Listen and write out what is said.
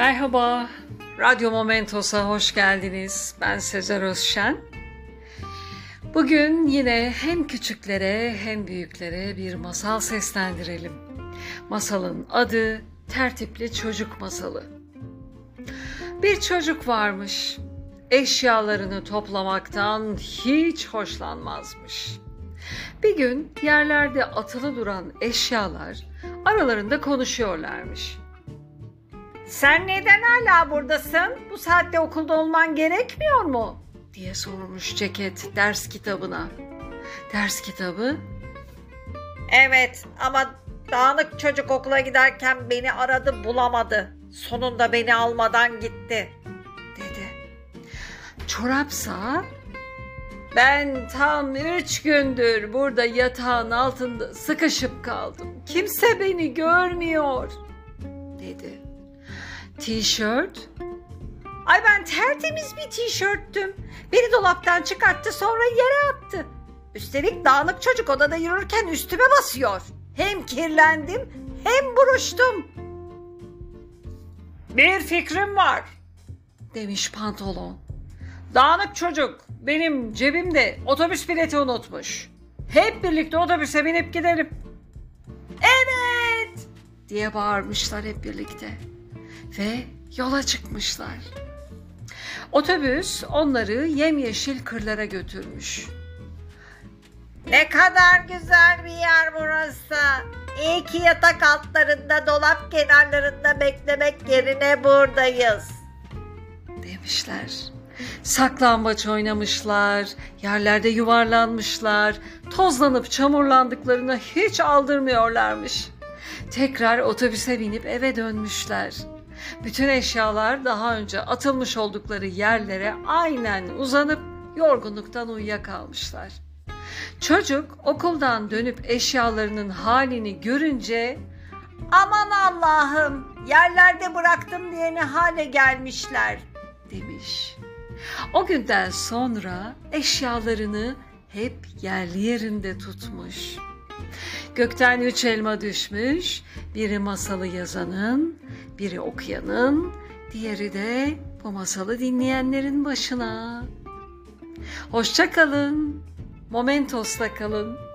Merhaba, Radyo Momentos'a hoş geldiniz. Ben Sezer Özşen. Bugün yine hem küçüklere hem büyüklere bir masal seslendirelim. Masalın adı Tertipli Çocuk Masalı. Bir çocuk varmış. Eşyalarını toplamaktan hiç hoşlanmazmış. Bir gün yerlerde atılı duran eşyalar aralarında konuşuyorlarmış. Sen neden hala buradasın? Bu saatte okulda olman gerekmiyor mu? diye sormuş ceket ders kitabına. Ders kitabı Evet ama dağınık çocuk okula giderken beni aradı bulamadı. Sonunda beni almadan gitti. dedi. Çorapsa ben tam üç gündür burada yatağın altında sıkışıp kaldım. Kimse beni görmüyor dedi. Tişört Ay ben tertemiz bir tişörttüm. Beni dolaptan çıkarttı sonra yere attı. Üstelik dağınık çocuk odada yürürken üstüme basıyor. Hem kirlendim hem buruştum. Bir fikrim var. demiş pantolon. Dağınık çocuk benim cebimde otobüs bileti unutmuş. Hep birlikte otobüse binip gidelim. Evet. diye bağırmışlar hep birlikte. Ve yola çıkmışlar. Otobüs onları yemyeşil kırlara götürmüş. Ne kadar güzel bir yer burası. İyi ki yatak altlarında, dolap kenarlarında beklemek yerine buradayız. demişler. Saklambaç oynamışlar, yerlerde yuvarlanmışlar, tozlanıp çamurlandıklarını hiç aldırmıyorlarmış. Tekrar otobüse binip eve dönmüşler. Bütün eşyalar daha önce atılmış oldukları yerlere aynen uzanıp yorgunluktan uyuyakalmışlar. Çocuk okuldan dönüp eşyalarının halini görünce Aman Allah'ım, yerlerde bıraktım diye ne hale gelmişler. demiş. O günden sonra eşyalarını hep yerli yerinde tutmuş. Gökten üç elma düşmüş, biri masalı yazanın, biri okuyanın, diğeri de bu masalı dinleyenlerin başına. Hoşça kalın, Momentos'ta kalın.